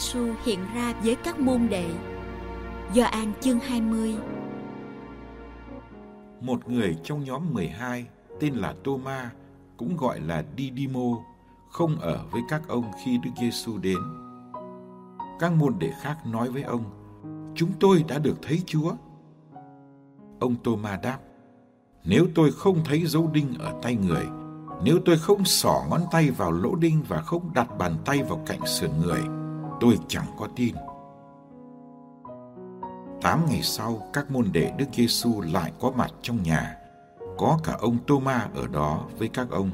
Giêsu hiện ra với các môn đệ. do an chương 20 Một người trong nhóm 12 tên là Tô-ma, cũng gọi là Didimo, không ở với các ông khi Đức Giêsu đến. Các môn đệ khác nói với ông, chúng tôi đã được thấy Chúa. Ông Tô-ma đáp, nếu tôi không thấy dấu đinh ở tay người, nếu tôi không xỏ ngón tay vào lỗ đinh và không đặt bàn tay vào cạnh sườn người, tôi chẳng có tin. Tám ngày sau, các môn đệ Đức Giêsu lại có mặt trong nhà. Có cả ông tôma ở đó với các ông.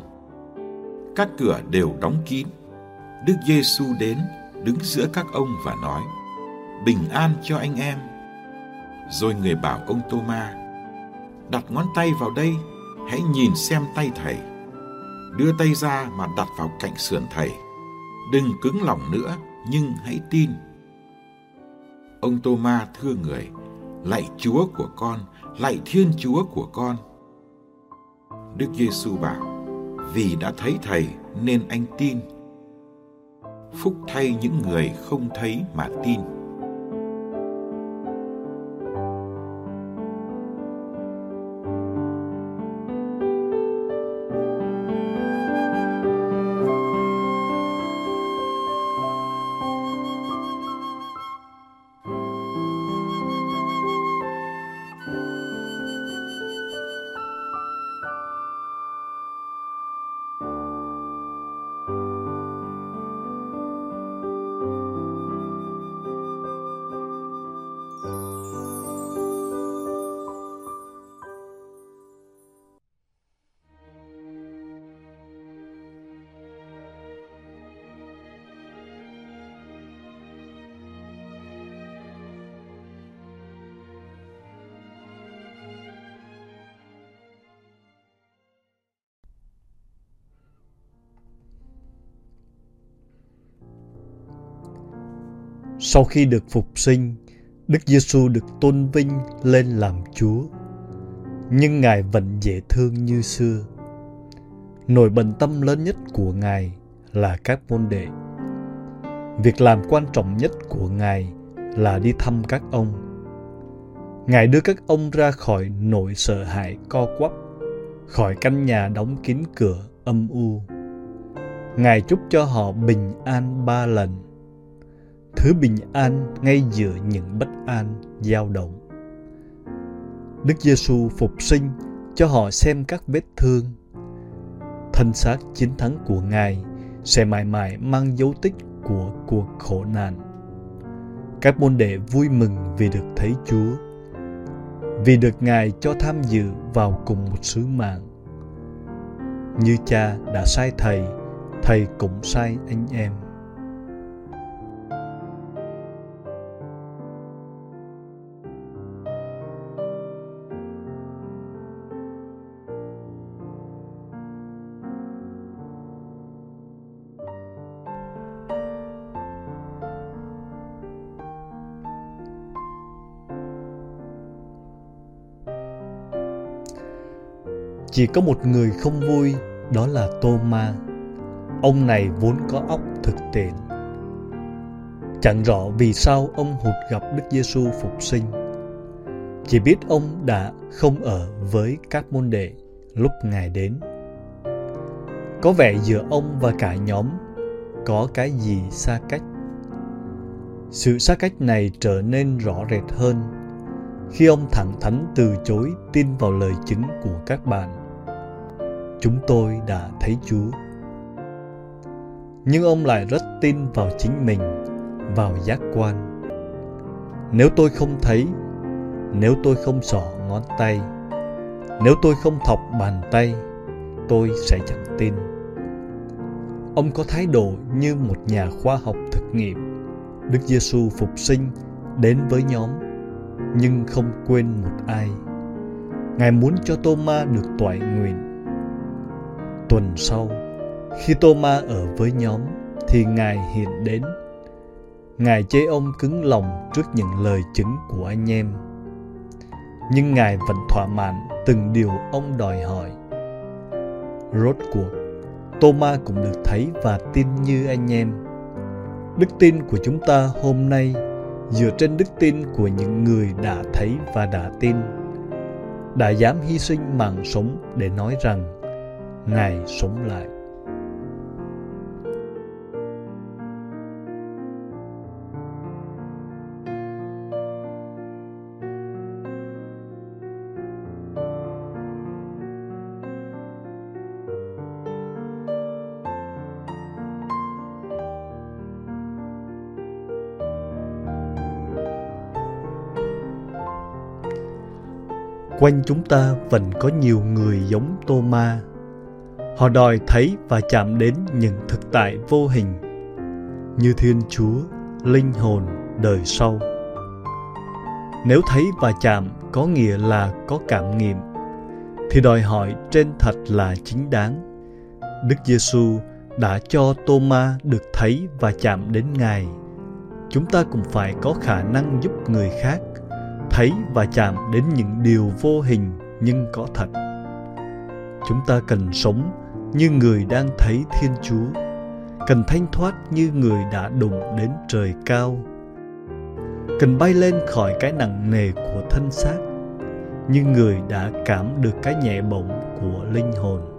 Các cửa đều đóng kín. Đức Giêsu đến, đứng giữa các ông và nói: "Bình an cho anh em." Rồi người bảo ông tôma "Đặt ngón tay vào đây, hãy nhìn xem tay thầy. Đưa tay ra mà đặt vào cạnh sườn thầy. Đừng cứng lòng nữa, nhưng hãy tin. Ông Tô-ma thưa người, lạy Chúa của con, lạy Thiên Chúa của con. Đức Giêsu bảo, vì đã thấy Thầy nên anh tin. Phúc thay những người không thấy mà tin. Sau khi được phục sinh, Đức Giêsu được tôn vinh lên làm Chúa. Nhưng Ngài vẫn dễ thương như xưa. Nỗi bận tâm lớn nhất của Ngài là các môn đệ. Việc làm quan trọng nhất của Ngài là đi thăm các ông. Ngài đưa các ông ra khỏi nỗi sợ hãi co quắp, khỏi căn nhà đóng kín cửa âm u. Ngài chúc cho họ bình an ba lần thứ bình an ngay giữa những bất an dao động. Đức Giêsu phục sinh cho họ xem các vết thương. Thân xác chiến thắng của Ngài sẽ mãi mãi mang dấu tích của cuộc khổ nạn. Các môn đệ vui mừng vì được thấy Chúa, vì được Ngài cho tham dự vào cùng một sứ mạng. Như cha đã sai thầy, thầy cũng sai anh em. Chỉ có một người không vui, đó là Tô-ma. Ông này vốn có óc thực tiễn. Chẳng rõ vì sao ông hụt gặp Đức Giêsu phục sinh. Chỉ biết ông đã không ở với các môn đệ lúc Ngài đến. Có vẻ giữa ông và cả nhóm có cái gì xa cách. Sự xa cách này trở nên rõ rệt hơn khi ông thẳng thắn từ chối tin vào lời chứng của các bạn. Chúng tôi đã thấy Chúa. Nhưng ông lại rất tin vào chính mình, vào giác quan. Nếu tôi không thấy, nếu tôi không sỏ ngón tay, nếu tôi không thọc bàn tay, tôi sẽ chẳng tin. Ông có thái độ như một nhà khoa học thực nghiệm. Đức Giêsu phục sinh đến với nhóm nhưng không quên một ai. Ngài muốn cho Tô-ma được toại nguyện. Tuần sau, khi Tô-ma ở với nhóm thì Ngài hiện đến. Ngài chế ông cứng lòng trước những lời chứng của anh em. Nhưng Ngài vẫn thỏa mãn từng điều ông đòi hỏi. Rốt cuộc, Tô-ma cũng được thấy và tin như anh em. Đức tin của chúng ta hôm nay dựa trên đức tin của những người đã thấy và đã tin đã dám hy sinh mạng sống để nói rằng ngài sống lại. Quanh chúng ta vẫn có nhiều người giống tô ma họ đòi thấy và chạm đến những thực tại vô hình, như thiên chúa, linh hồn, đời sau. Nếu thấy và chạm có nghĩa là có cảm nghiệm, thì đòi hỏi trên thật là chính đáng. Đức giêsu đã cho tô ma được thấy và chạm đến ngài. Chúng ta cũng phải có khả năng giúp người khác thấy và chạm đến những điều vô hình nhưng có thật. Chúng ta cần sống như người đang thấy thiên chúa. Cần thanh thoát như người đã đụng đến trời cao. Cần bay lên khỏi cái nặng nề của thân xác, như người đã cảm được cái nhẹ bổng của linh hồn.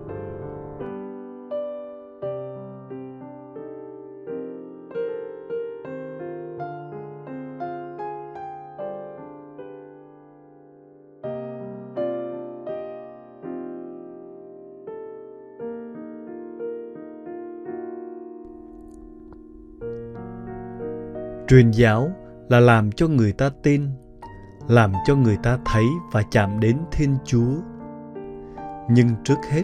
Truyền giáo là làm cho người ta tin, làm cho người ta thấy và chạm đến thiên chúa. Nhưng trước hết,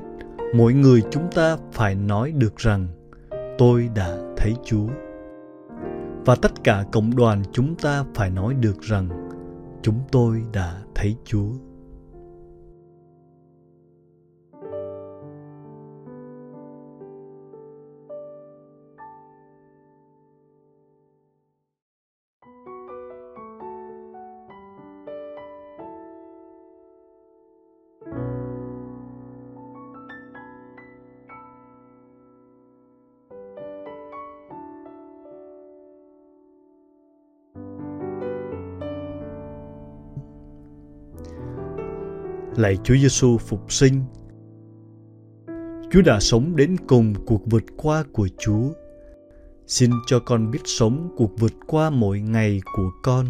mỗi người chúng ta phải nói được rằng, tôi đã thấy chúa. Và tất cả cộng đoàn chúng ta phải nói được rằng, chúng tôi đã thấy chúa. Lạy Chúa Giêsu phục sinh. Chúa đã sống đến cùng cuộc vượt qua của Chúa. Xin cho con biết sống cuộc vượt qua mỗi ngày của con.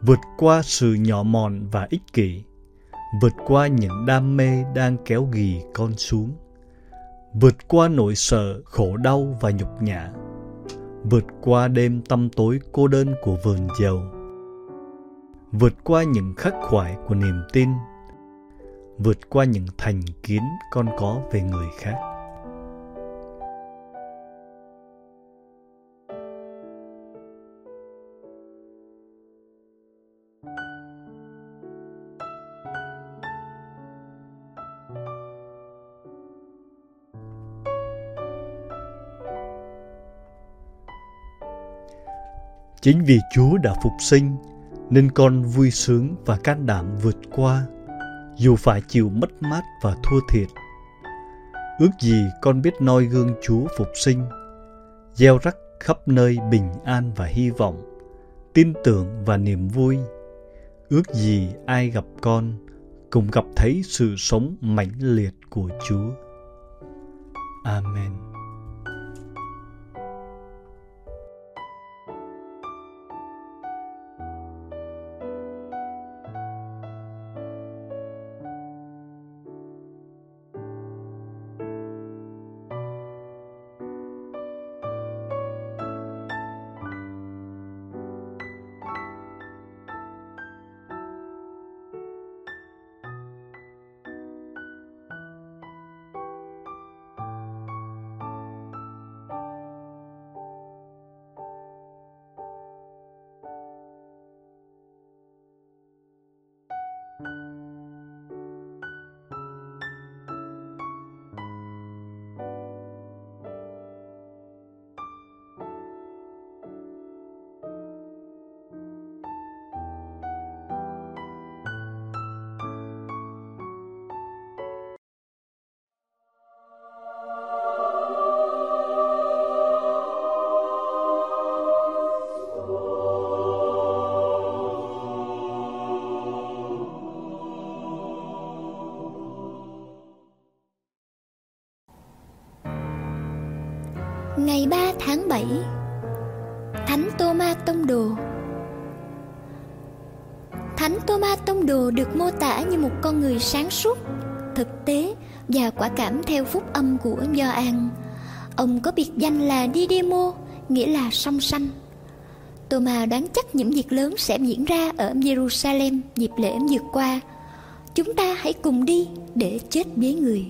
Vượt qua sự nhỏ mọn và ích kỷ. Vượt qua những đam mê đang kéo ghì con xuống. Vượt qua nỗi sợ, khổ đau và nhục nhã. Vượt qua đêm tăm tối cô đơn của vườn dầu vượt qua những khắc khoải của niềm tin vượt qua những thành kiến con có về người khác. Chính vì chúa đã phục sinh, nên con vui sướng và can đảm vượt qua dù phải chịu mất mát và thua thiệt. Ước gì con biết noi gương Chúa phục sinh, gieo rắc khắp nơi bình an và hy vọng, tin tưởng và niềm vui. Ước gì ai gặp con cùng gặp thấy sự sống mãnh liệt của Chúa. Amen. you Ngày 3 tháng 7 Thánh Tô-ma Tông Đồ Thánh Tô-ma Tông Đồ được mô tả như một con người sáng suốt, thực tế và quả cảm theo phúc âm của Gioan. Ông có biệt danh là Didimo, nghĩa là song sanh. Tô-ma đoán chắc những việc lớn sẽ diễn ra ở Jerusalem dịp lễ vượt qua. Chúng ta hãy cùng đi để chết với người.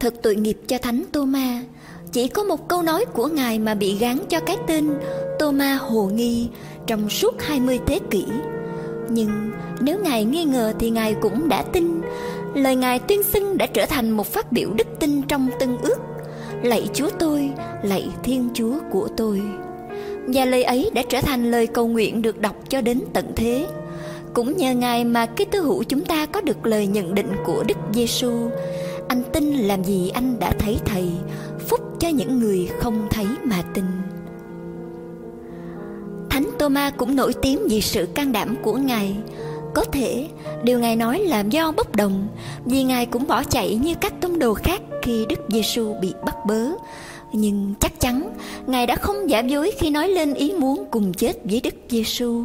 Thật tội nghiệp cho Thánh Tô-ma, chỉ có một câu nói của Ngài mà bị gán cho cái tên Tô-ma Hồ Nghi trong suốt 20 thế kỷ. Nhưng nếu Ngài nghi ngờ thì Ngài cũng đã tin. Lời Ngài tuyên xưng đã trở thành một phát biểu đức tin trong tân ước. Lạy Chúa tôi, lạy Thiên Chúa của tôi. Và lời ấy đã trở thành lời cầu nguyện được đọc cho đến tận thế. Cũng nhờ Ngài mà cái tư hữu chúng ta có được lời nhận định của Đức Giêsu. Anh tin làm gì anh đã thấy Thầy, phúc cho những người không thấy mà tin. Thánh Thomas cũng nổi tiếng vì sự can đảm của Ngài. Có thể điều Ngài nói là do bốc đồng, vì Ngài cũng bỏ chạy như các tông đồ khác khi Đức Giêsu bị bắt bớ. Nhưng chắc chắn Ngài đã không giả dối khi nói lên ý muốn cùng chết với Đức Giêsu.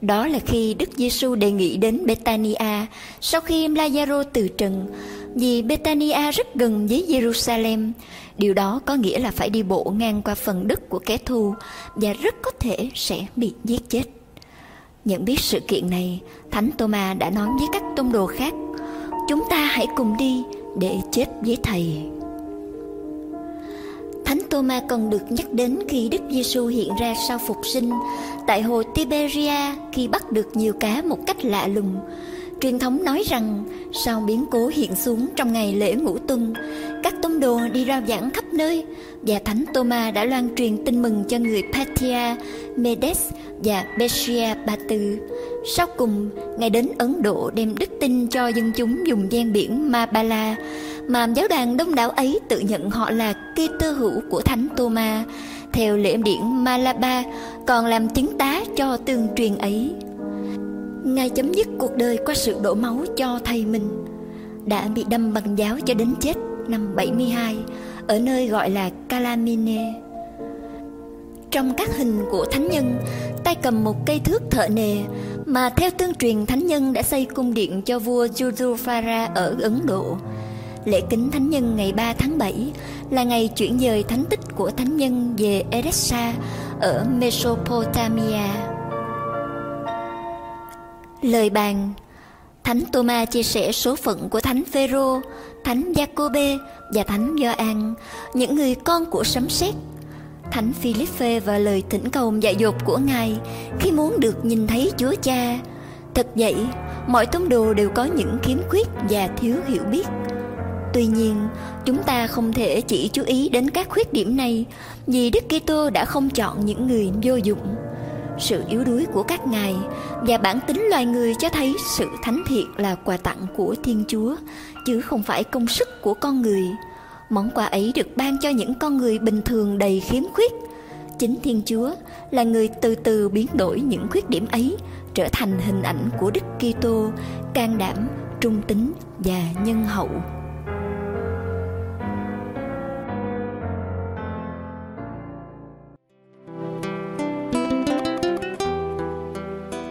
Đó là khi Đức Giêsu đề nghị đến Betania sau khi Lazaro từ trần, vì Betania rất gần với Jerusalem. Điều đó có nghĩa là phải đi bộ ngang qua phần đất của kẻ thù và rất có thể sẽ bị giết chết. Nhận biết sự kiện này, Thánh Thomas đã nói với các tông đồ khác, chúng ta hãy cùng đi để chết với Thầy. Thánh Thomas còn được nhắc đến khi Đức Giêsu hiện ra sau phục sinh tại hồ Tiberia khi bắt được nhiều cá một cách lạ lùng. Truyền thống nói rằng sau biến cố hiện xuống trong ngày lễ ngũ tuần, các tông đồ đi rao giảng khắp nơi và Thánh Thomas đã loan truyền tin mừng cho người Patia, Medes và Besia Ba Tư. Sau cùng, Ngài đến Ấn Độ đem đức tin cho dân chúng dùng gian biển Mabala, mà giáo đoàn đông đảo ấy tự nhận họ là kê tơ hữu của Thánh Thomas, theo lễ điển Malaba, còn làm chứng tá cho tương truyền ấy. Ngài chấm dứt cuộc đời qua sự đổ máu cho thầy mình, đã bị đâm bằng giáo cho đến chết năm 72 ở nơi gọi là Calamine. Trong các hình của thánh nhân, tay cầm một cây thước thợ nề mà theo tương truyền thánh nhân đã xây cung điện cho vua Jujufara ở Ấn Độ. Lễ kính thánh nhân ngày 3 tháng 7 là ngày chuyển dời thánh tích của thánh nhân về Edessa ở Mesopotamia. Lời bàn Thánh Thomas chia sẻ số phận của Thánh Phêrô, Thánh Giacôbê và Thánh Gioan, những người con của sấm sét. Thánh Philippe và lời thỉnh cầu dạy dột của Ngài khi muốn được nhìn thấy Chúa Cha. Thật vậy, mọi tông đồ đều có những khiếm khuyết và thiếu hiểu biết. Tuy nhiên, chúng ta không thể chỉ chú ý đến các khuyết điểm này vì Đức Kitô đã không chọn những người vô dụng sự yếu đuối của các ngài và bản tính loài người cho thấy sự thánh thiện là quà tặng của Thiên Chúa, chứ không phải công sức của con người. Món quà ấy được ban cho những con người bình thường đầy khiếm khuyết. Chính Thiên Chúa là người từ từ biến đổi những khuyết điểm ấy trở thành hình ảnh của Đức Kitô, can đảm, trung tính và nhân hậu.